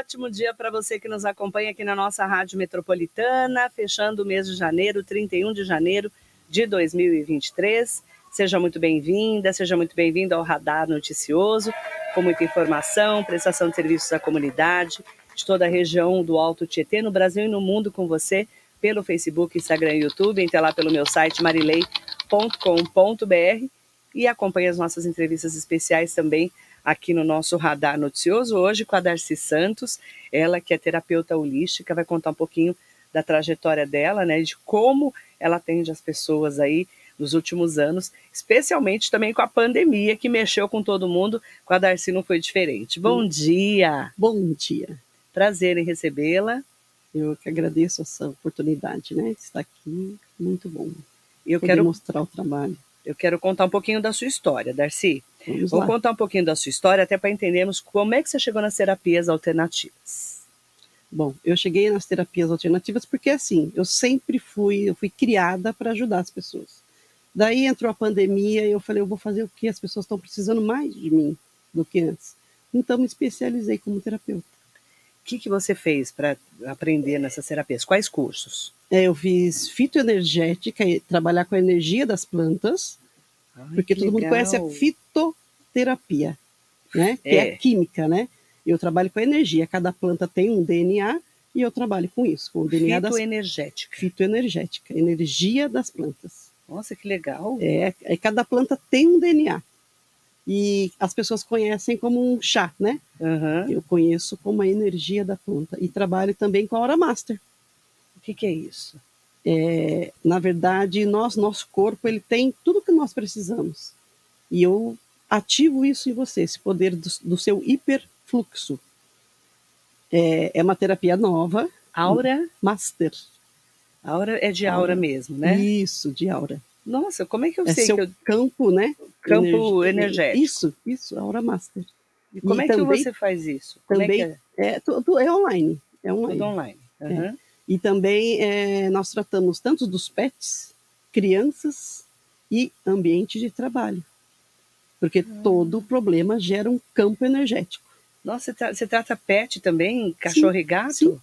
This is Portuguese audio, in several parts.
ótimo dia para você que nos acompanha aqui na nossa Rádio Metropolitana, fechando o mês de janeiro, 31 de janeiro de 2023. Seja muito bem-vinda, seja muito bem-vindo ao Radar Noticioso, com muita informação, prestação de serviços à comunidade de toda a região do Alto Tietê, no Brasil e no mundo, com você, pelo Facebook, Instagram e YouTube. Entre lá pelo meu site marilei.com.br e acompanhe as nossas entrevistas especiais também aqui no nosso Radar Noticioso, hoje com a Darcy Santos, ela que é terapeuta holística, vai contar um pouquinho da trajetória dela, né, de como ela atende as pessoas aí nos últimos anos, especialmente também com a pandemia que mexeu com todo mundo, com a Darcy não foi diferente. Bom hum. dia! Bom dia! Prazer em recebê-la. Eu que agradeço essa oportunidade, né, de estar aqui, muito bom. Eu Poder quero mostrar o trabalho. Eu quero contar um pouquinho da sua história, Darcy. Vamos Vou lá. contar um pouquinho da sua história, até para entendermos como é que você chegou nas terapias alternativas. Bom, eu cheguei nas terapias alternativas porque assim, eu sempre fui, eu fui criada para ajudar as pessoas. Daí entrou a pandemia e eu falei, eu vou fazer o que as pessoas estão precisando mais de mim do que antes. Então me especializei como terapeuta. O que, que você fez para aprender nessas terapias? Quais cursos? É, eu fiz fitoenergética, trabalhar com a energia das plantas, Ai, porque todo legal. mundo conhece a fitoterapia, né? Que é. é a química, né? Eu trabalho com a energia. Cada planta tem um DNA e eu trabalho com isso, com o DNA fitoenergética. das fitoenergética, energia das plantas. Nossa, que legal! É, é, cada planta tem um DNA e as pessoas conhecem como um chá, né? Uhum. Eu conheço como a energia da planta e trabalho também com a Aura Master. O que, que é isso? É, na verdade, nós, nosso corpo, ele tem tudo que nós precisamos. E eu ativo isso em você, esse poder do, do seu hiperfluxo. É, é, uma terapia nova. Aura? Master. Aura é de aura, aura mesmo, né? Isso, de aura. Nossa, como é que eu é sei seu que eu... campo, né? Campo energético. Isso, isso, Aura Master. E como e é também, que você faz isso? Como é também é, é? É, tudo é online. É online. Tudo online. Uhum. É. E também é, nós tratamos tanto dos pets, crianças e ambiente de trabalho. Porque ah. todo problema gera um campo energético. Nossa, você, tra você trata pet também? Cachorro sim, e gato? Sim.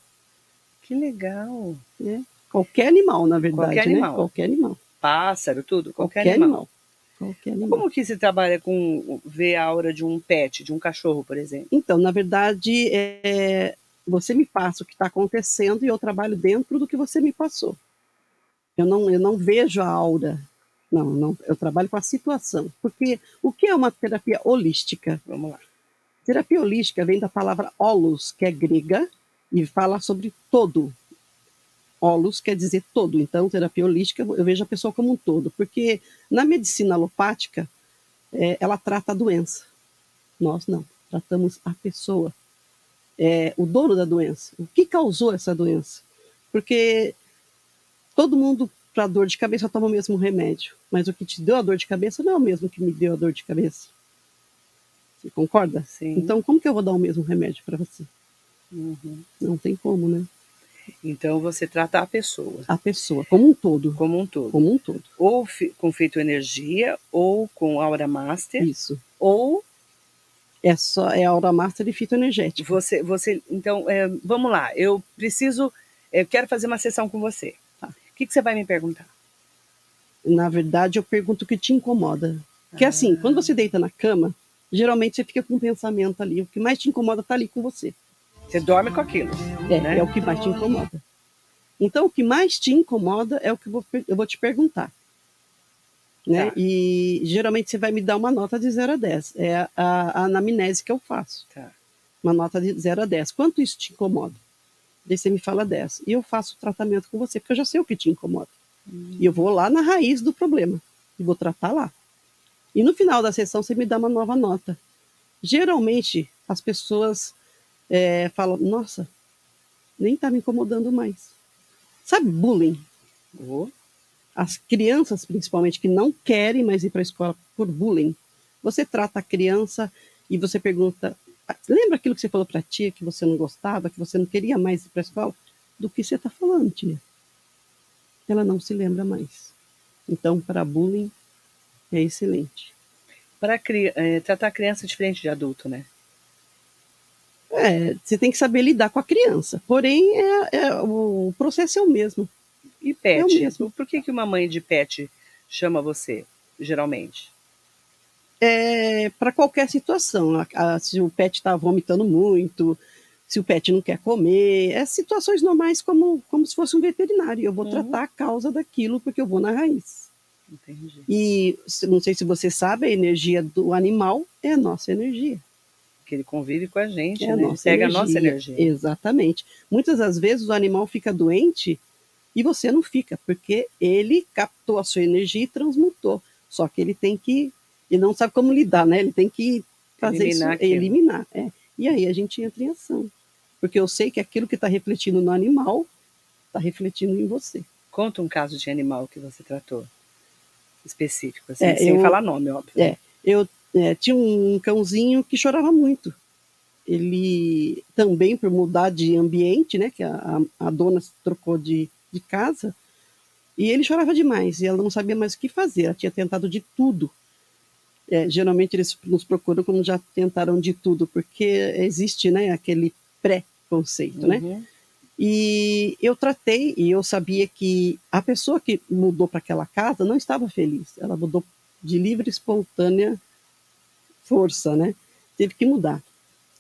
Que legal. É. Qualquer animal, na verdade. Qualquer né? animal. Qualquer animal. Pássaro, tudo. Qualquer, qualquer animal. animal. Qualquer animal. Como que se trabalha com ver a aura de um pet, de um cachorro, por exemplo? Então, na verdade, é, você me passa o que está acontecendo e eu trabalho dentro do que você me passou. Eu não, eu não vejo a aura. Não, não, eu trabalho com a situação. Porque o que é uma terapia holística? Vamos lá. Terapia holística vem da palavra holos, que é grega, e fala sobre todo. Holos quer dizer todo. Então, terapia holística, eu vejo a pessoa como um todo. Porque na medicina alopática, é, ela trata a doença. Nós não. Tratamos a pessoa é, o dono da doença. O que causou essa doença? Porque todo mundo para dor de cabeça toma o mesmo remédio, mas o que te deu a dor de cabeça não é o mesmo que me deu a dor de cabeça. Você concorda? Sim. Então, como que eu vou dar o mesmo remédio para você? Uhum. Não tem como, né? Então você trata a pessoa. A pessoa, como um todo. Como um todo. Como um todo. Ou com feito energia, ou com aura master. Isso. Ou é só é aura master e fitoenergética. Você, você, então, é, vamos lá. Eu preciso, eu quero fazer uma sessão com você. Tá. O que, que você vai me perguntar? Na verdade, eu pergunto o que te incomoda. Porque ah. assim, quando você deita na cama, geralmente você fica com um pensamento ali. O que mais te incomoda está ali com você. Você dorme com aquilo. É, né? é o que mais te incomoda. Então, o que mais te incomoda é o que eu vou, eu vou te perguntar né? Tá. E geralmente você vai me dar uma nota de 0 a 10. É a, a, anamnese que eu faço. Tá. Uma nota de 0 a 10. Quanto isso te incomoda? Daí você me fala 10. E eu faço o tratamento com você, porque eu já sei o que te incomoda. Hum. E eu vou lá na raiz do problema. E vou tratar lá. E no final da sessão você me dá uma nova nota. Geralmente as pessoas é, falam: Nossa, nem está me incomodando mais. Sabe bullying? Oh as crianças, principalmente, que não querem mais ir para a escola por bullying. Você trata a criança e você pergunta: lembra aquilo que você falou para a tia que você não gostava, que você não queria mais ir para a escola? Do que você está falando, tia? Ela não se lembra mais. Então, para bullying, é excelente. Para é, tratar a criança diferente de adulto, né? É, você tem que saber lidar com a criança. Porém, é, é, o processo é o mesmo. E pet? É o mesmo. Por que, que uma mãe de pet chama você, geralmente? É, para qualquer situação. A, a, se o pet está vomitando muito, se o pet não quer comer, é situações normais como, como se fosse um veterinário. Eu vou uhum. tratar a causa daquilo porque eu vou na raiz. Entendi. E não sei se você sabe, a energia do animal é a nossa energia. Que ele convive com a gente, é né? A Pega energia. a nossa energia. Exatamente. Muitas das vezes o animal fica doente e você não fica, porque ele captou a sua energia e transmutou. Só que ele tem que. Ele não sabe como lidar, né? Ele tem que fazer eliminar isso, aquilo. eliminar. É. E aí a gente entra em ação. Porque eu sei que aquilo que está refletindo no animal está refletindo em você. Conta um caso de animal que você tratou específico, assim, é, sem eu, falar nome, óbvio. É, eu é, tinha um cãozinho que chorava muito. Ele também, por mudar de ambiente, né, que a, a dona trocou de, de casa, e ele chorava demais, e ela não sabia mais o que fazer, ela tinha tentado de tudo. É, geralmente eles nos procuram como já tentaram de tudo, porque existe né, aquele pré-conceito, né? uhum. né? E eu tratei, e eu sabia que a pessoa que mudou para aquela casa não estava feliz. Ela mudou de livre, espontânea força, né? Teve que mudar.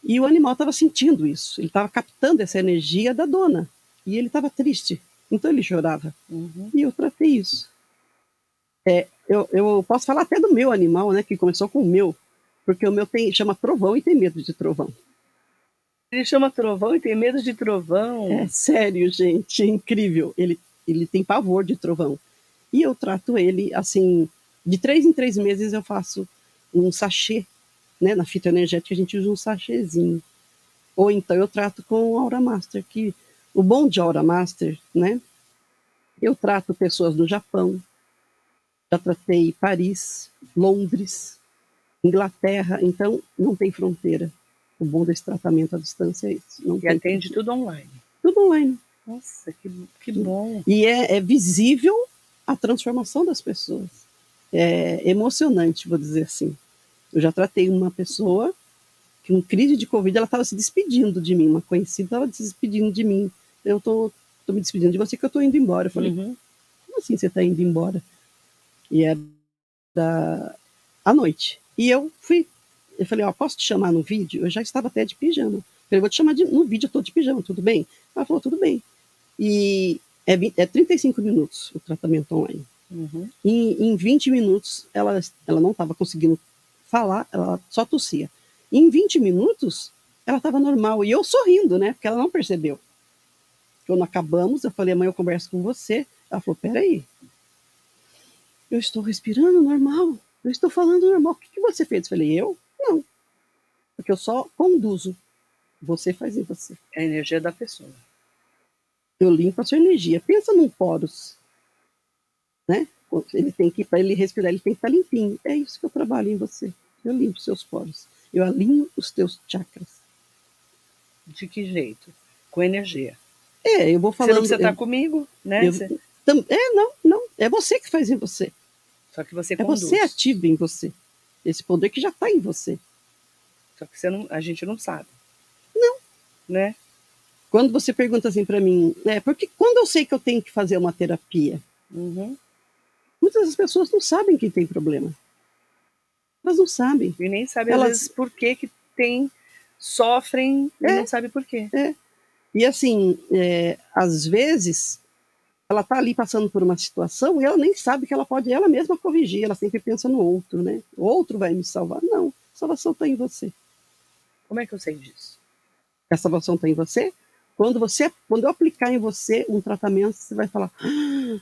E o animal estava sentindo isso. Ele estava captando essa energia da dona. E ele estava triste. Então ele chorava. Uhum. E eu tratei isso. É, eu, eu posso falar até do meu animal, né? Que começou com o meu. Porque o meu tem, chama trovão e tem medo de trovão. Ele chama trovão e tem medo de trovão. É sério, gente, é incrível. Ele, ele tem pavor de trovão. E eu trato ele assim, de três em três meses eu faço um sachê, né? Na fita energética a gente usa um sachêzinho. Ou então eu trato com o Aura Master, que o bom de Aura Master, né? Eu trato pessoas do Japão, já tratei Paris, Londres, Inglaterra, então não tem fronteira. O bom desse tratamento à distância é isso. Não e atende tudo online. Tudo online. Nossa, que, que bom. E é, é visível a transformação das pessoas. É emocionante, vou dizer assim. Eu já tratei uma pessoa que, com crise de Covid, ela estava se despedindo de mim. Uma conhecida estava se despedindo de mim. Eu tô, tô me despedindo de você que eu tô indo embora. Eu falei, uhum. como assim você está indo embora? E era é à noite. E eu fui eu falei, ó, posso te chamar no vídeo? Eu já estava até de pijama. Eu falei, vou te chamar de, no vídeo, eu tô de pijama, tudo bem? Ela falou, tudo bem. E é, é 35 minutos o tratamento online. Uhum. E, em 20 minutos, ela, ela não estava conseguindo falar, ela só tossia. E em 20 minutos, ela estava normal. E eu sorrindo, né? Porque ela não percebeu. Quando acabamos, eu falei, amanhã eu converso com você. Ela falou, peraí. Eu estou respirando normal. Eu estou falando normal. O que, que você fez? Eu falei, eu? Não. Porque eu só conduzo. Você faz em você. É a energia da pessoa. Eu limpo a sua energia. Pensa num poros. Né? Ele tem que, para ele respirar, ele tem que estar limpinho. É isso que eu trabalho em você. Eu limpo seus poros. Eu alinho os teus chakras. De que jeito? Com energia. É, eu vou falando. Você não precisa estar comigo, né? Eu, você... É, não, não. É você que faz em você. Só que você É você ativa em você. Esse poder que já está em você. Só que você não, a gente não sabe. Não. Né? Quando você pergunta assim para mim, é, porque quando eu sei que eu tenho que fazer uma terapia, uhum. Muitas das pessoas não sabem que tem problema. Elas não sabem. E nem sabem, Elas... às vezes, por que, que tem, sofrem é, e não sabem por quê. É. E assim, é, às vezes, ela está ali passando por uma situação e ela nem sabe que ela pode ela mesma corrigir, ela sempre pensa no outro, né? O outro vai me salvar. Não, a salvação está em você. Como é que eu sei disso? A salvação está em você. Quando você, quando eu aplicar em você um tratamento, você vai falar. Ah!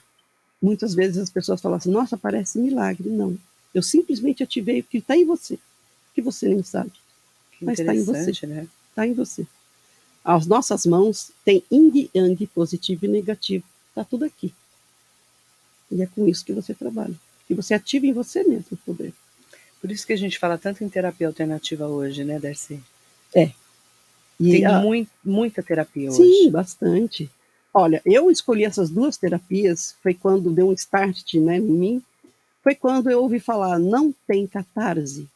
Muitas vezes as pessoas falam assim: Nossa, parece milagre. Não, eu simplesmente ativei o que está em você, que você nem sabe, que mas está em você. Né? Está em você. As nossas mãos têm yin yang positivo e negativo Está tudo aqui. E é com isso que você trabalha. Que você ativa em você mesmo o poder. Por isso que a gente fala tanto em terapia alternativa hoje, né, Darcy? É. E Tem a... muito, muita terapia Sim, hoje. Sim, bastante. Olha, eu escolhi essas duas terapias, foi quando deu um start né, em mim, foi quando eu ouvi falar, não tem catarse.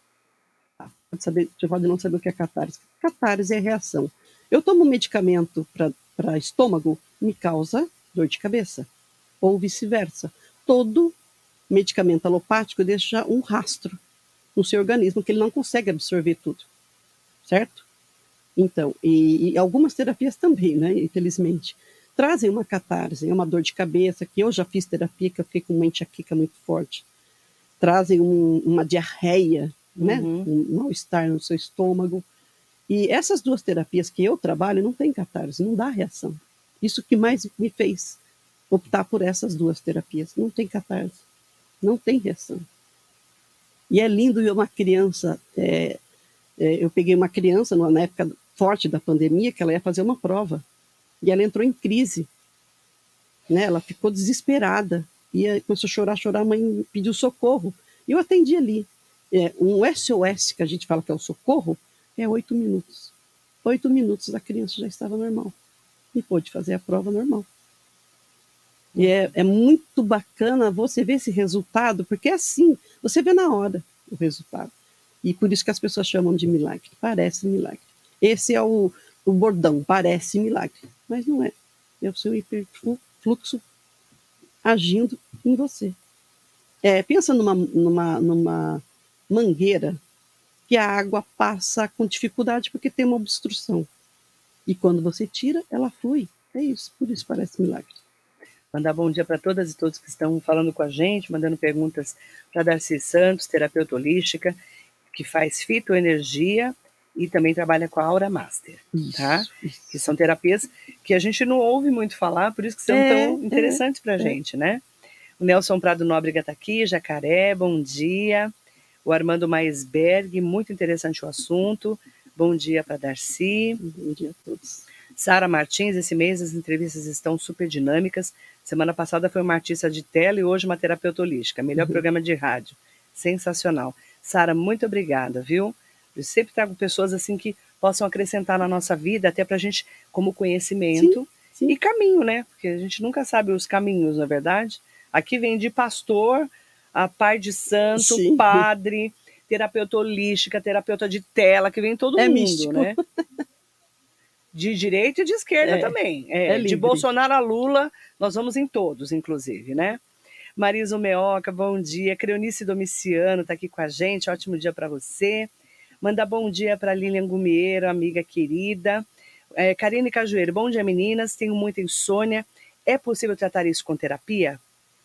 Ah, pode saber, você pode não saber o que é catarse. catarse é reação. Eu tomo medicamento para estômago, me causa dor de cabeça. Ou vice-versa. Todo medicamento alopático deixa um rastro no seu organismo que ele não consegue absorver tudo. Certo? Então, e, e algumas terapias também, né? Infelizmente trazem uma catarse, uma dor de cabeça, que eu já fiz terapia, que eu fiquei com uma enxaqueca muito forte. Trazem um, uma diarreia, né? uhum. um mal-estar no seu estômago. E essas duas terapias que eu trabalho não tem catarse, não dá reação. Isso que mais me fez optar por essas duas terapias. Não tem catarse, não tem reação. E é lindo ver uma criança. É, é, eu peguei uma criança na época forte da pandemia que ela ia fazer uma prova e ela entrou em crise. Né? Ela ficou desesperada. E começou a chorar, chorar, a mãe pediu socorro. E eu atendi ali. É, um SOS, que a gente fala que é o socorro, é oito minutos. Oito minutos a criança já estava normal. E pôde fazer a prova normal. E é, é muito bacana você ver esse resultado, porque é assim, você vê na hora o resultado. E por isso que as pessoas chamam de milagre. Parece milagre. Esse é o, o bordão, parece milagre mas não é. É o seu hiperfluxo agindo em você. É, pensa numa, numa, numa mangueira que a água passa com dificuldade porque tem uma obstrução. E quando você tira, ela flui. É isso, por isso parece milagre. Mandar bom dia para todas e todos que estão falando com a gente, mandando perguntas para Darcy Santos, terapeuta holística, que faz fitoenergia e também trabalha com a Aura Master, isso, tá? Isso. Que são terapias que a gente não ouve muito falar, por isso que são é, tão interessantes é, para a é. gente, né? O Nelson Prado Nóbrega está aqui, Jacaré, bom dia. O Armando Maisberg, muito interessante o assunto. Bom dia para Darcy. Bom dia a todos. Sara Martins, esse mês as entrevistas estão super dinâmicas. Semana passada foi uma artista de tela e hoje uma terapeuta holística. Melhor uhum. programa de rádio. Sensacional. Sara, muito obrigada, viu? Eu sempre trago pessoas assim que possam acrescentar na nossa vida, até para a gente, como conhecimento sim, sim. e caminho, né? Porque a gente nunca sabe os caminhos, na é verdade. Aqui vem de pastor, a pai de santo, sim. padre, terapeuta holística, terapeuta de tela, que vem todo é mundo, místico. né? De direita e de esquerda é, também. É, é de Bolsonaro a Lula, nós vamos em todos, inclusive, né? Marisa Meoca, bom dia. Creonice Domiciano está aqui com a gente, ótimo dia para você. Manda bom dia para Lilian Gumieiro, amiga querida. É, Karine Cajueiro, bom dia meninas, tenho muita insônia. É possível tratar isso com terapia?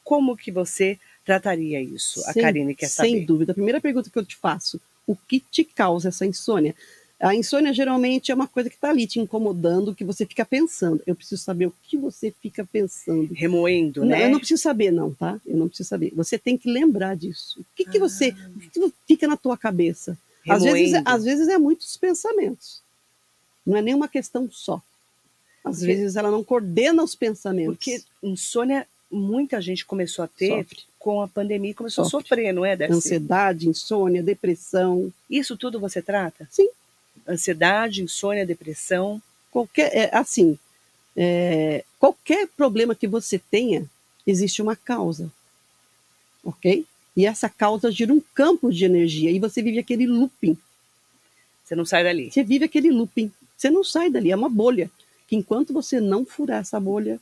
Como que você trataria isso? Sem, a Karine quer saber. Sem dúvida. A primeira pergunta que eu te faço, o que te causa essa insônia? A insônia geralmente é uma coisa que está ali te incomodando, que você fica pensando. Eu preciso saber o que você fica pensando. Remoendo, não, né? Eu não preciso saber, não, tá? Eu não preciso saber. Você tem que lembrar disso. O que, ah. que você. O que fica na tua cabeça? Às vezes, às vezes é muitos pensamentos. Não é nenhuma questão só. Às porque, vezes ela não coordena os pensamentos. Porque insônia, muita gente começou a ter Sofre. com a pandemia, começou Sofre. a sofrer, não é, Darcy? Ansiedade, insônia, depressão. Isso tudo você trata? Sim. Ansiedade, insônia, depressão. Qualquer, é, assim, é, qualquer problema que você tenha, existe uma causa. Ok? E essa causa gira um campo de energia e você vive aquele looping. Você não sai dali. Você vive aquele looping. Você não sai dali, é uma bolha. Que enquanto você não furar essa bolha,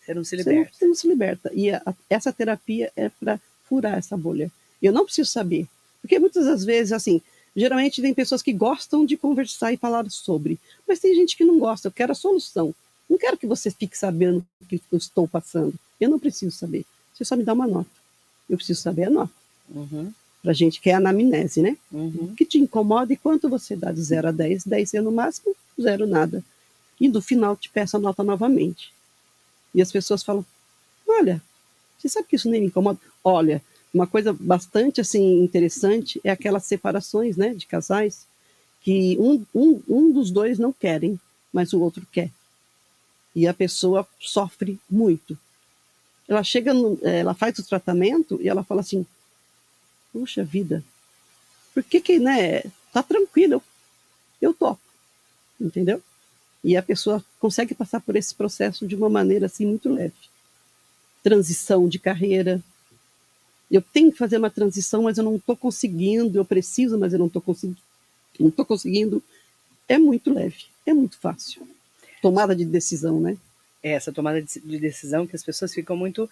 você não se liberta. Você não, você não se liberta. E a, essa terapia é para furar essa bolha. Eu não preciso saber. Porque muitas das vezes, assim, geralmente tem pessoas que gostam de conversar e falar sobre. Mas tem gente que não gosta. Eu quero a solução. Não quero que você fique sabendo o que eu estou passando. Eu não preciso saber. Você só me dá uma nota eu preciso saber a nota. Uhum. Pra gente que é anamnese, né? Uhum. O que te incomoda e quanto você dá de 0 a 10, 10 sendo o máximo, zero nada. E no final te peço a nota novamente. E as pessoas falam: Olha, você sabe que isso nem me incomoda? Olha, uma coisa bastante assim interessante é aquelas separações né, de casais que um, um, um dos dois não querem, mas o outro quer. E a pessoa sofre muito ela chega, no, é, ela faz o tratamento e ela fala assim, puxa vida, por que que, né, tá tranquilo, eu, topo, entendeu? E a pessoa consegue passar por esse processo de uma maneira assim muito leve. Transição de carreira. Eu tenho que fazer uma transição, mas eu não estou conseguindo. Eu preciso, mas eu não estou conseguindo. Não estou conseguindo. É muito leve, é muito fácil. Tomada de decisão, né? Essa tomada de decisão que as pessoas ficam muito,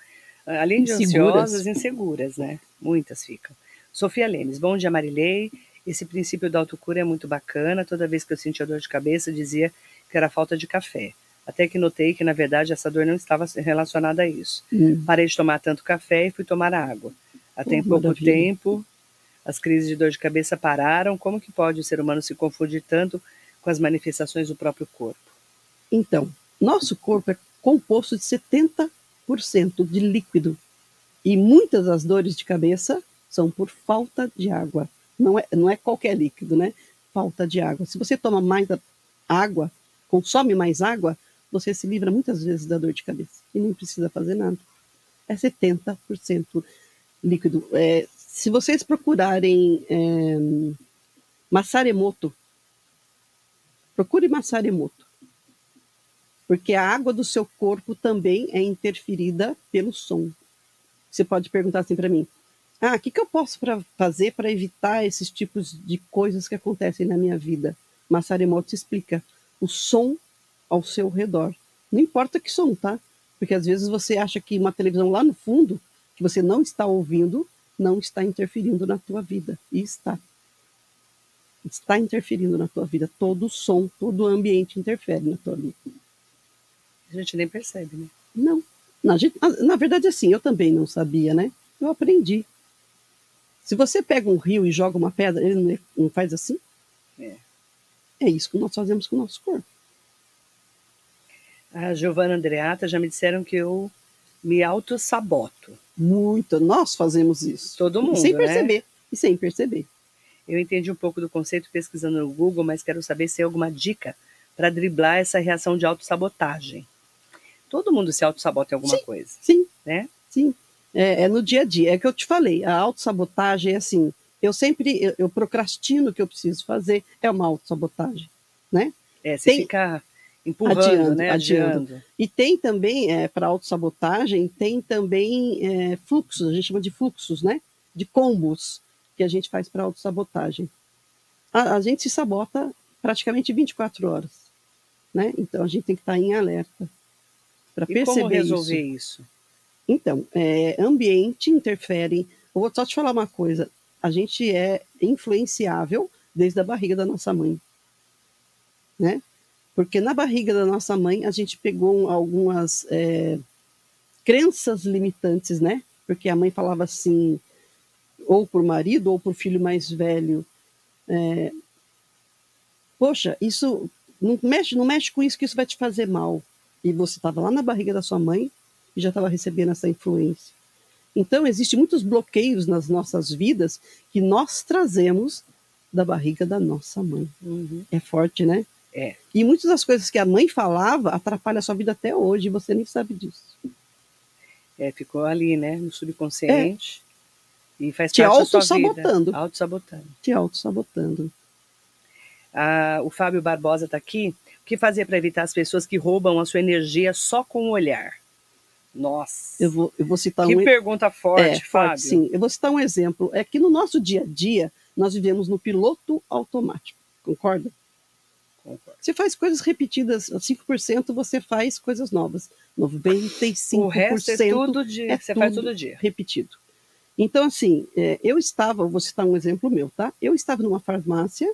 ah, além de Inseguras. ansiosas, inseguras, né? Muitas ficam. Sofia Lemes, bom dia Marilei. Esse princípio da autocura é muito bacana. Toda vez que eu sentia dor de cabeça, dizia que era falta de café. Até que notei que, na verdade, essa dor não estava relacionada a isso. Hum. Parei de tomar tanto café e fui tomar água. Até Oh, em pouco maravilha. tempo, as crises de dor de cabeça pararam. Como que pode o ser humano se confundir tanto com as manifestações do próprio corpo? Então, nosso corpo é composto de 70% de líquido. E muitas das dores de cabeça são por falta de água. Não é, não é qualquer líquido, né? Falta de água. Se você toma mais água, consome mais água, você se livra muitas vezes da dor de cabeça. E nem precisa fazer nada. É 70% líquido. É, se vocês procurarem é, Massaremoto, procure Massaremoto porque a água do seu corpo também é interferida pelo som. Você pode perguntar assim para mim: Ah, o que, que eu posso pra fazer para evitar esses tipos de coisas que acontecem na minha vida? Massaremoto explica: o som ao seu redor. Não importa que som, tá? Porque às vezes você acha que uma televisão lá no fundo, que você não está ouvindo, não está interferindo na tua vida. E está. Está interferindo na tua vida. Todo som, todo ambiente interfere na tua vida. A gente nem percebe, né? Não. Na, gente- na- na verdade, assim, eu também não sabia, né? Eu aprendi. Se você pega um rio e joga uma pedra, ele não, não faz assim? É. É isso que nós fazemos com o nosso corpo. A Giovana Andreata já me disseram que eu me auto-saboto. Muito. Nós fazemos isso. Todo mundo, sem né? perceber. E sem perceber. Eu entendi um pouco do conceito pesquisando no Google, mas quero saber se tem alguma dica para driblar essa reação de autossabotagem. Todo mundo se autossabota em alguma Sim. coisa, Sim, né? sim. É, é no dia a dia. É que eu te falei. A autossabotagem é assim. Eu sempre eu, eu procrastino o que eu preciso fazer. É uma autossabotagem. Né? É, você Tem- fica empurrando, Adiando, né? adiando. Adiando. E tem também, é, para autossabotagem, tem também é, fluxos, a gente chama de fluxos, né? De combos que a gente faz para autossabotagem. A, a gente se sabota praticamente 24 horas, né? Então a gente tem que estar em alerta para E como perceber resolver isso. isso? Então, é, ambiente interfere. Eu vou só te falar uma coisa: a gente é influenciável desde a barriga da nossa mãe, né? Porque na barriga da nossa mãe a gente pegou algumas é, crenças limitantes, né? Porque a mãe falava assim, ou por marido ou por filho mais velho, é, poxa, isso não mexe, não mexe com isso que isso vai te fazer mal. E você estava lá na barriga da sua mãe e já estava recebendo essa influência. Então, existem muitos bloqueios nas nossas vidas que nós trazemos da barriga da nossa mãe. Uhum. É forte, né? É. E muitas das coisas que a mãe falava atrapalham a sua vida até hoje e você nem sabe disso. É, ficou ali, né? No subconsciente. E faz Te parte da sua vida. autossabotando. Auto-sabotando. Te auto-sabotando. Ah, o Fábio Barbosa está aqui. O que fazer para evitar as pessoas que roubam a sua energia só com o olhar? Nossa. Eu vou, eu vou citar que um pergunta forte, é, Fábio. forte, sim. Eu vou citar um exemplo. É que no nosso dia a dia, nós vivemos no piloto automático. Concorda? Concordo. Você faz coisas repetidas, 5% você faz coisas novas. 95% O resto é tudo de, é você faz tudo todo dia. repetido. Então, assim, é, eu estava, vou citar um exemplo meu, tá? Eu estava numa farmácia,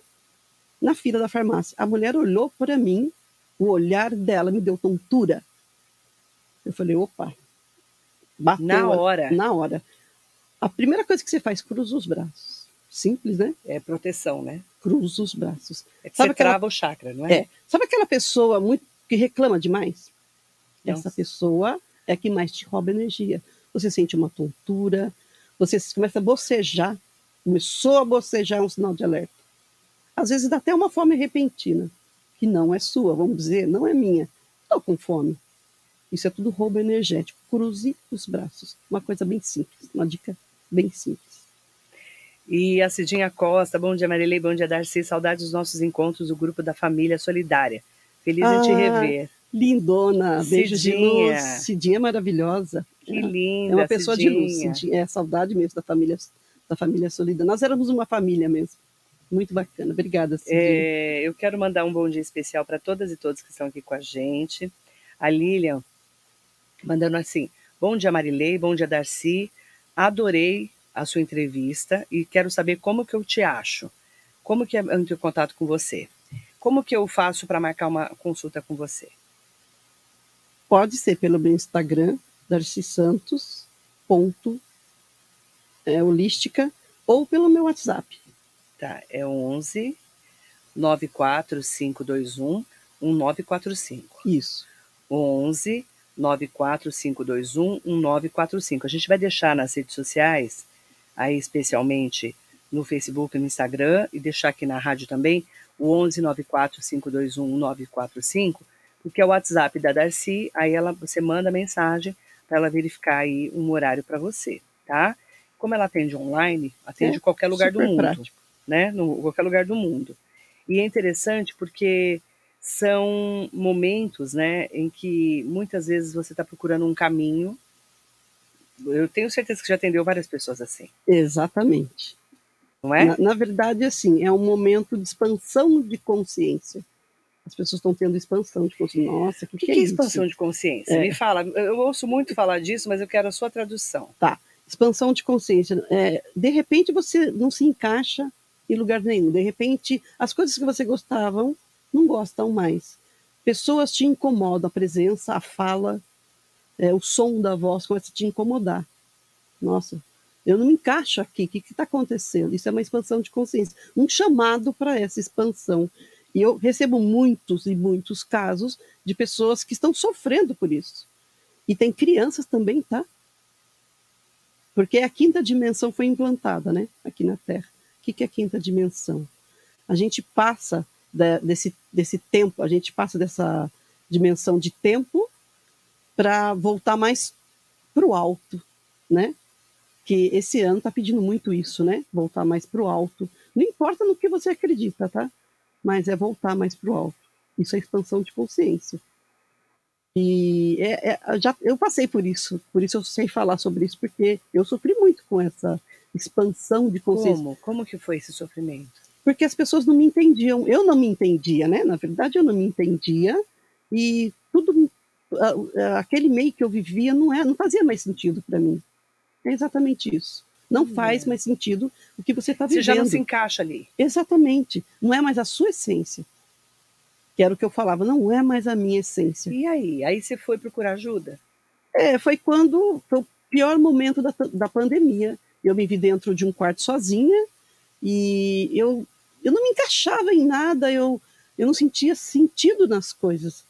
na fila da farmácia. A mulher olhou para mim, o olhar dela me deu tontura. Eu falei, opa. Bateu Na hora. Na hora. A primeira coisa que você faz, cruza os braços. Simples, né? É proteção, né? Cruza os braços. É que Sabe você aquela- trava o chakra, não é? É. Sabe aquela pessoa muito que reclama demais? Nossa. Essa pessoa é a que mais te rouba energia. Você sente uma tontura, você começa a bocejar, começou a bocejar é um sinal de alerta. Às vezes dá até uma fome repentina, que não é sua, vamos dizer, não é minha. Estou com fome. Isso é tudo roubo energético. Cruze os braços. Uma coisa bem simples, uma dica bem simples. E a Cidinha Costa, bom dia Marilei, bom dia Darcy, saudades dos nossos encontros do grupo da família solidária. Feliz em te Ah, rever. Lindona, beijo de Cidinha. luz. Cidinha é maravilhosa. Que linda, É uma pessoa de luz. Cidinha. Cidinha. É saudade mesmo da família, da família Solida. Nós éramos uma família mesmo. Muito bacana. Obrigada, é, Eu quero mandar um bom dia especial para todas e todos que estão aqui com a gente. A Lilian mandando assim: Bom dia, Marilei. Bom dia, Darcy. Adorei a sua entrevista e quero saber como que eu te acho. Como que eu entro em contato com você? Como que eu faço para marcar uma consulta com você? Pode ser pelo meu Instagram, Darcy Santos, ponto, é, ou pelo meu WhatsApp. Tá, é 11 94521 1945. Isso. 11 94521 1945. A gente vai deixar nas redes sociais, aí especialmente no Facebook e no Instagram, e deixar aqui na rádio também, o 11 94521 1945, porque é o WhatsApp da Darcy, aí ela, você manda mensagem para ela verificar aí um horário para você, tá? Como ela atende online, atende é, qualquer lugar do mundo, prático. Né? No qualquer lugar do mundo. E é interessante porque são momentos, né, em que muitas vezes você está procurando um caminho. Eu tenho certeza que já atendeu várias pessoas assim. Exatamente. Não é? Na, na verdade, assim, é um momento de expansão de consciência. As pessoas estão tendo expansão de consciência. Nossa, o que, que, que, é, é expansão de consciência? É. Me fala, eu ouço muito falar disso, mas eu quero a sua tradução. Tá. Expansão de consciência. É, de repente você não se encaixa em lugar nenhum. De repente, as coisas que você gostavam não gostam mais. Pessoas te incomodam, a presença, a fala, é, o som da voz começa a te incomodar. Nossa, eu não me encaixo aqui, o que está acontecendo? Isso é uma expansão de consciência, um chamado para essa expansão. E eu recebo muitos e muitos casos de pessoas que estão sofrendo por isso. E tem crianças também, tá? Porque a quinta dimensão foi implantada, né? Aqui na Terra. O que é a quinta dimensão? A gente passa desse, desse tempo, a gente passa dessa dimensão de tempo para voltar mais para o alto, né? Que esse ano está pedindo muito isso, né? Voltar mais para o alto. Não importa no que você acredita, tá? Mas é voltar mais para o alto. Isso é expansão de consciência. E é, é, já, eu passei por isso, por isso eu sei falar sobre isso, porque eu sofri muito com essa expansão de consciência. Como? Como que foi esse sofrimento? porque as pessoas não me entendiam. Eu não me entendia, né? Na verdade, eu não me entendia e tudo aquele meio que eu vivia não é, não fazia mais sentido para mim. É exatamente isso. Não hum, faz é. mais sentido o que você está vivendo. Você já não se encaixa ali. Exatamente. Não é mais a sua essência. Que era o que eu falava, não é mais a minha essência. E aí? Aí você foi procurar ajuda? É, foi quando foi o pior momento da, da pandemia. Eu me vi dentro de um quarto sozinha, e eu, eu não me encaixava em nada, eu, eu não sentia sentido nas coisas.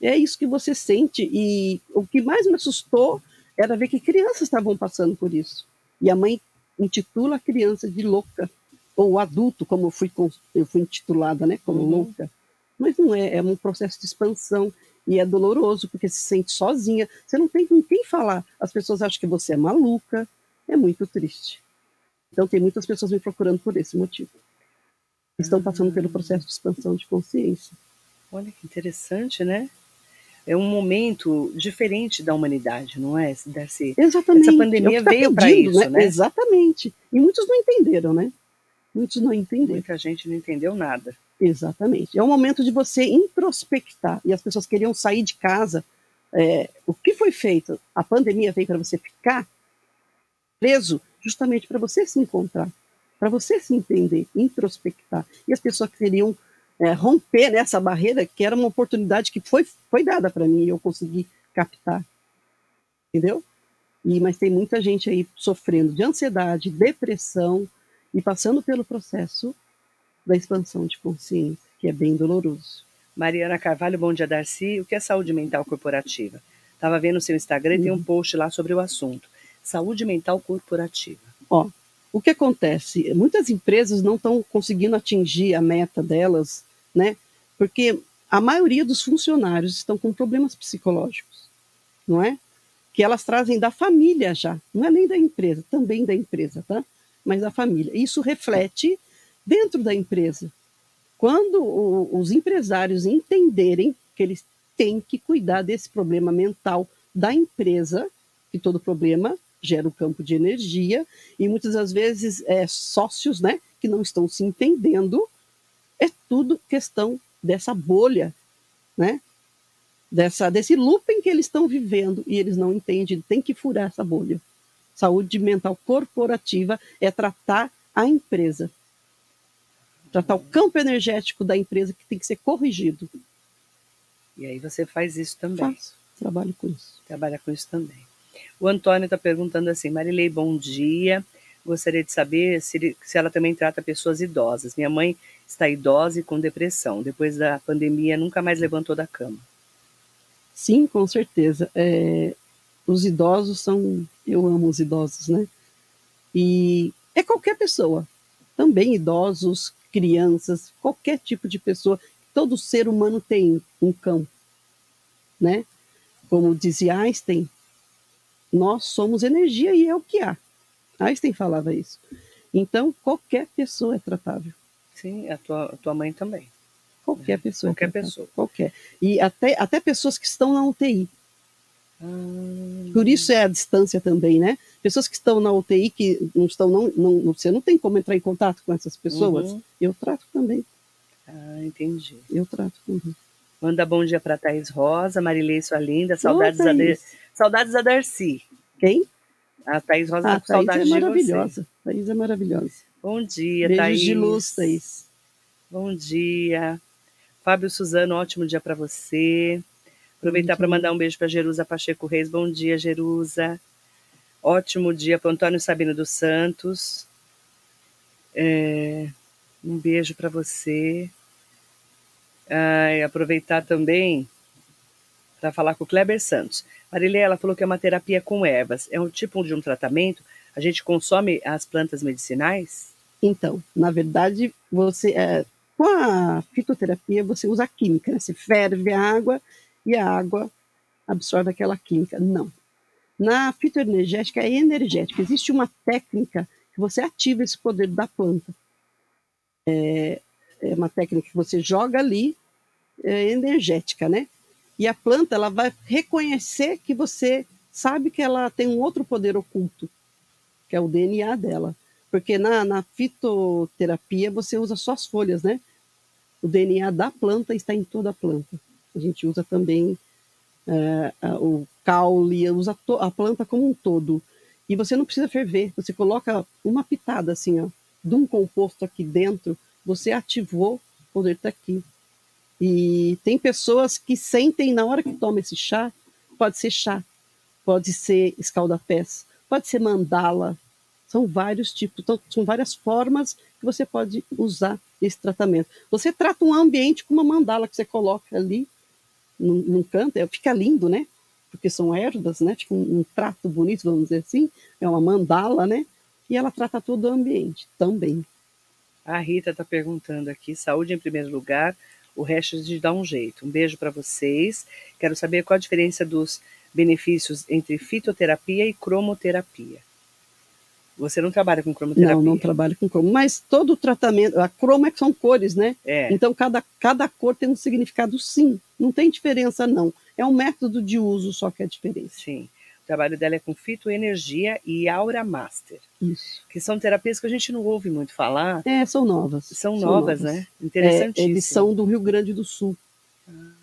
É isso que você sente. E o que mais me assustou era ver que crianças estavam passando por isso. E a mãe intitula a criança de louca, ou adulto, como eu fui, eu fui intitulada, né, como uhum. louca. Mas não é, é um processo de expansão e é doloroso porque se sente sozinha, você não tem com quem falar. As pessoas acham que você é maluca, é muito triste. Então, tem muitas pessoas me procurando por esse motivo. Estão passando pelo processo de expansão de consciência. Olha que interessante, né? É um momento diferente da humanidade, não é, Darcy? Exatamente. Essa pandemia é tá veio para isso, né? né? Exatamente. E muitos não entenderam, né? Muitos não entenderam. Muita gente não entendeu nada. Exatamente. É um momento de você introspectar. E as pessoas queriam sair de casa. É, o que foi feito? A pandemia veio para você ficar preso justamente para você se encontrar, para você se entender, introspectar. E as pessoas queriam é, romper nessa barreira, que era uma oportunidade que foi, foi dada para mim e eu consegui captar. Entendeu? E, mas tem muita gente aí sofrendo de ansiedade, depressão e passando pelo processo da expansão de consciência, que é bem doloroso. Mariana Carvalho, bom dia, Darcy. O que é saúde mental corporativa? Estava vendo o seu Instagram e tem um uhum. post lá sobre o assunto saúde mental corporativa? Ó, o que acontece? Muitas empresas não estão conseguindo atingir a meta delas, né? Porque a maioria dos funcionários estão com problemas psicológicos, não é? Que elas trazem da família já, não é nem da empresa, também da empresa, tá? Mas da família. Isso reflete dentro da empresa. Quando o, os empresários entenderem que eles têm que cuidar desse problema mental da empresa, que todo problema gera um campo de energia, e muitas das vezes é, sócios, né, que não estão se entendendo. É tudo questão dessa bolha, né? Dessa, desse looping que eles estão vivendo e eles não entendem, tem que furar essa bolha. Saúde mental corporativa é tratar a empresa, tratar o campo energético da empresa que tem que ser corrigido. E aí você faz isso também. Faço, trabalho com isso. Trabalha com isso também. O Antônio está perguntando assim, Marilei, bom dia. Gostaria de saber se, se ela também trata pessoas idosas. Minha mãe está idosa e com depressão. Depois da pandemia, nunca mais levantou da cama. Sim, com certeza. É, os idosos são. Eu amo os idosos, né? E é qualquer pessoa. Também idosos, crianças, qualquer tipo de pessoa. Todo ser humano tem um cão, né? Como dizia Einstein, nós somos energia e é o que há. Einstein falava isso. Então, qualquer pessoa é tratável. Sim, a tua, a tua mãe também. Qualquer é. pessoa. É qualquer é pessoa. Qualquer. E até, até pessoas que estão na UTI. Hum. Por isso é a distância também, né? Pessoas que estão na UTI, que não estão, não, não, você não tem como entrar em contato com essas pessoas. Uhum. Eu trato também. Ah, entendi. Eu trato também. Manda bom dia para Thaís Rosa, Marilei, sua linda. Saudades, a, de... Saudades a Darcy. Quem? A Thaís Rosa ah, tá com Thaís é maravilhosa. Thaís é maravilhosa. Bom dia, Beijos Thaís. de luz, Thaís. Bom dia. Fábio Suzano, ótimo dia para você. Aproveitar para mandar um beijo para Jerusa Pacheco Reis. Bom dia, Jerusa. Ótimo dia para Antônio Sabino dos Santos. É, um beijo para você. Ah, aproveitar também para falar com o Kleber Santos. Marilê, ela falou que é uma terapia com ervas. É um tipo de um tratamento? A gente consome as plantas medicinais? Então, na verdade, você é, com a fitoterapia você usa a química, né? você ferve a água e a água absorve aquela química. Não. Na fitoenergética é energética. Existe uma técnica que você ativa esse poder da planta. É, é uma técnica que você joga ali, é energética, né? E a planta ela vai reconhecer que você sabe que ela tem um outro poder oculto, que é o DNA dela. Porque na, na fitoterapia você usa só as folhas, né? O DNA da planta está em toda a planta. A gente usa também é, o caule, usa a planta como um todo. E você não precisa ferver, você coloca uma pitada assim, ó, de um composto aqui dentro, você ativou, o poder está aqui. E tem pessoas que sentem na hora que toma esse chá, pode ser chá, pode ser escaldapés, pode ser mandala, são vários tipos, então, são várias formas que você pode usar esse tratamento. Você trata um ambiente com uma mandala que você coloca ali num, num canto, é, fica lindo, né? Porque são ervas, né? Fica um, um trato bonito, vamos dizer assim, é uma mandala, né? E ela trata todo o ambiente também. A Rita está perguntando aqui, saúde em primeiro lugar, o resto de dar um jeito. Um beijo para vocês. Quero saber qual a diferença dos benefícios entre fitoterapia e cromoterapia. Você não trabalha com cromoterapia? Não, não trabalho com cromo. Mas todo o tratamento, a cromo é que são cores, né? É. Então cada, cada cor tem um significado, sim. Não tem diferença, não. É um método de uso só que é diferente. Sim. O trabalho dela é com fitoenergia e aura master. Isso. Que são terapias que a gente não ouve muito falar. É, são novas. São, são novas, novas, né? Interessantíssimo. É, eles são do Rio Grande do Sul. Ah.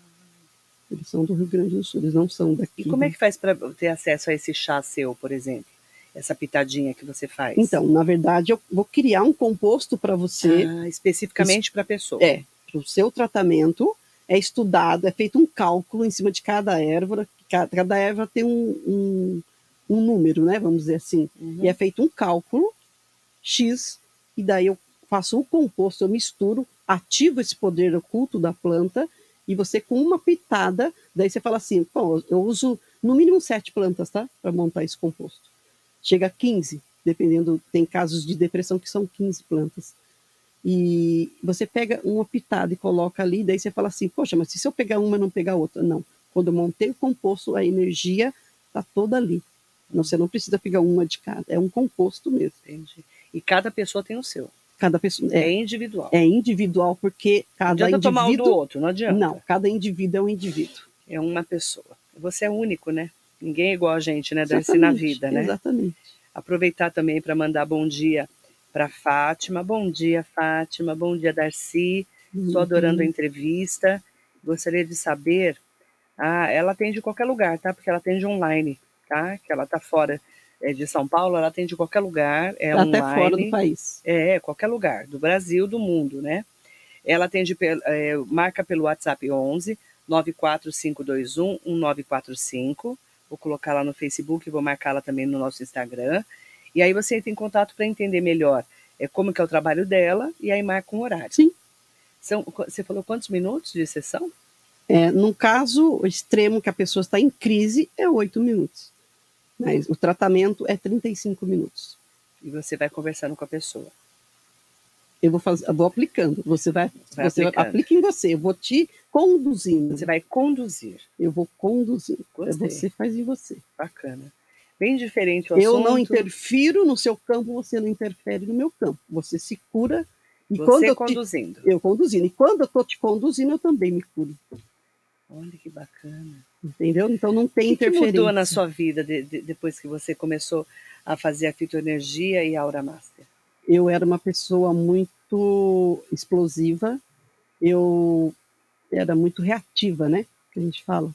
Eles são do Rio Grande doSul, eles não são daqui. E como é que faz para ter acesso a esse chá seu, por exemplo? Essa pitadinha que você faz? Então, na verdade, eu vou criar um composto para você. Ah, especificamente para a pessoa. É, para o seu tratamento. É estudado, é feito um cálculo em cima de cada erva, cada erva tem um, um, um número, né? Vamos dizer assim. Uhum. E é feito um cálculo X, e daí eu faço o composto, eu misturo, ativo esse poder oculto da planta, e você com uma pitada, daí você fala assim, pô, eu uso no mínimo sete plantas, tá? Para montar esse composto. Chega a 15, dependendo, tem casos de depressão que são 15 plantas. E você pega uma pitada e coloca ali, daí você fala assim, poxa, mas se eu pegar uma não pegar outra? Não. Quando eu montei o composto, a energia está toda ali. Não, você não precisa pegar uma de cada, é um composto mesmo. Entendi. E cada pessoa tem o seu. Cada pessoa é, é individual. É individual porque cada não indivíduo tomar um do outro, não adianta. Não, cada indivíduo é um indivíduo. É uma pessoa. Você é único, né? Ninguém é igual a gente, né? Deve ser na vida, né? Exatamente. Aproveitar também para mandar bom dia para Fátima. Bom dia, Fátima. Bom dia, Darcy. Estou adorando a entrevista. Gostaria de saber. Ah, ela atende em qualquer lugar, tá? Porque ela atende online, tá? Que ela está fora é, de São Paulo, ela atende em qualquer lugar. É Até online. fora do país. É, qualquer lugar, do Brasil, do mundo, né? Ela atende, é, marca pelo WhatsApp 11 94521 1945. Vou colocar lá no Facebook, vou marcá-la também no nosso Instagram. E aí você entra em contato para entender melhor é, como que é o trabalho dela e aí marca um horário. Sim. São, você falou quantos minutos de sessão? É, num caso extremo que a pessoa está em crise, é oito minutos. Mas o tratamento é 35 minutos. E você vai conversando com a pessoa. Eu vou, fazer, eu vou aplicando. Você vai, Vai você aplicando. aplica em você. Eu vou te conduzindo. Você vai conduzir. Eu vou conduzindo. É. Você faz em você. Bacana. Bem diferente o Eu assunto. não interfiro no seu campo, você não interfere no meu campo. Você se cura. E Você quando eu, te, conduzindo. eu conduzindo. E quando eu estou te conduzindo, eu também me curo. Olha que bacana. Entendeu? Então não tem O que, que interferência. mudou na sua vida de- de- depois que você começou a fazer a fitoenergia e a Aura Master? eu era uma pessoa muito explosiva, eu era muito reativa, né? Que a gente fala.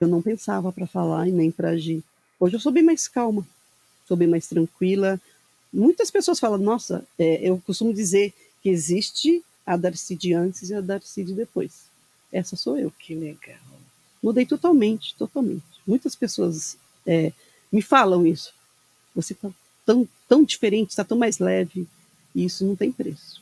Eu não pensava para falar e nem para agir. Hoje eu sou bem mais calma, sou bem mais tranquila. Muitas pessoas falam, nossa, é, eu costumo dizer que existe a Darcy de antes e a Darcy de depois. Essa sou eu. Que legal. Mudei totalmente, totalmente. Muitas pessoas é, me falam isso. Você está tão, tão diferente, está tão mais leve. E isso não tem preço.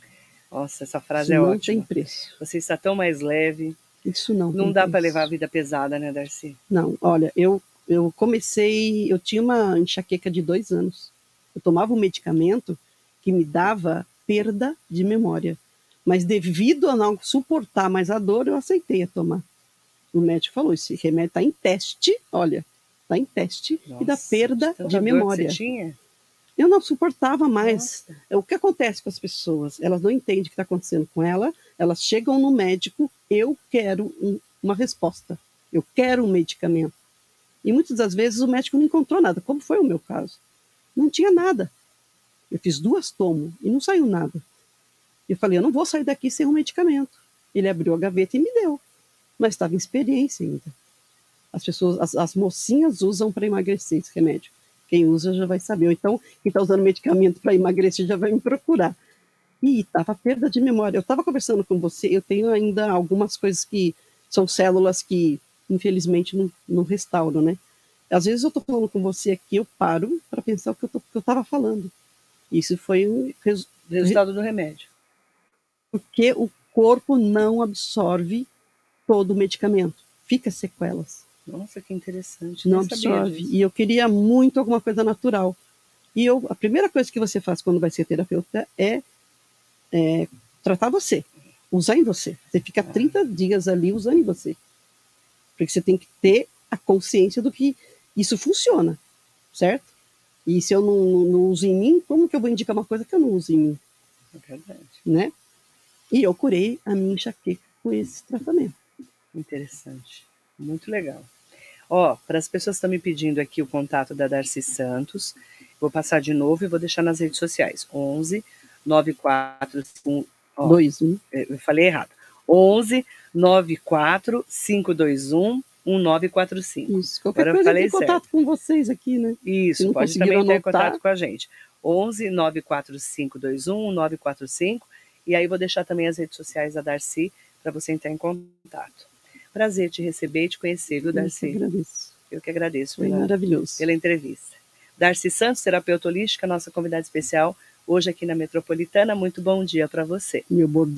Nossa, essa Isso frase é não ótima. tem preço. Você está tão mais leve. Isso não. Não dá para levar a vida pesada, né, Darcy? Não, olha, eu, eu comecei, eu tinha uma enxaqueca de dois anos. Eu tomava um medicamento que me dava perda de memória. Mas devido a não suportar mais a dor, eu aceitei a tomar. O médico falou: esse remédio está em teste, olha, está em teste e dá Nossa, perda de que memória. Você tinha? Eu não suportava mais. Nossa. O que acontece com as pessoas? Elas não entendem o que está acontecendo com ela, elas chegam no médico, eu quero um- uma resposta, eu quero um medicamento. E muitas das vezes o médico não encontrou nada, como foi o meu caso. Não tinha nada. Eu fiz duas tomo e não saiu nada. Eu falei, eu não vou sair daqui sem um medicamento. Ele abriu a gaveta e me deu. Mas estava em experiência ainda. As pessoas, as, as mocinhas usam para emagrecer esse remédio. Quem usa já vai saber. Ou então, quem está usando medicamento para emagrecer já vai me procurar. E estava perda de memória. Eu estava conversando com você, eu tenho ainda algumas coisas que são células que, infelizmente, não, não restauram, né? Às vezes eu estou falando com você aqui, eu paro para pensar o que eu estava falando. Isso foi um resu- Resultado do remédio. porque o corpo não absorve todo o medicamento. Fica sequelas. Nossa, que interessante. não absorve. disso. E eu queria muito alguma coisa natural. E eu, a primeira coisa que você faz quando vai ser terapeuta é, é tratar você, usar em você. Você fica 30 dias ali usando em você. Porque você tem que ter a consciência do que isso funciona, certo? E se eu não, não, não uso em mim, como que eu vou indicar uma coisa que eu não uso em mim, É verdade. né? E eu curei a minha enxaqueca com esse tratamento. Interessante. Muito legal. Ó, para as pessoas que estão me pedindo aqui o contato da Darcy Santos, vou passar de novo e vou deixar nas redes sociais. 11 945 Ó. Dois, um. eu falei errado. 11 94 521 1945. Isso. Qualquer Agora coisa tenho contato com vocês aqui, né? Isso, pode também ter anotar. contato com a gente. 11 94521 1945. E aí vou deixar também as redes sociais da Darcy para você entrar em contato. Prazer te receber e te conhecer, viu, Eu que Darcy? agradeço. Eu que agradeço Foi pela, maravilhoso. pela entrevista. Darcy Santos, terapeuta holística, nossa convidada especial, hoje aqui na Metropolitana. Muito bom dia para você. Meu bordão.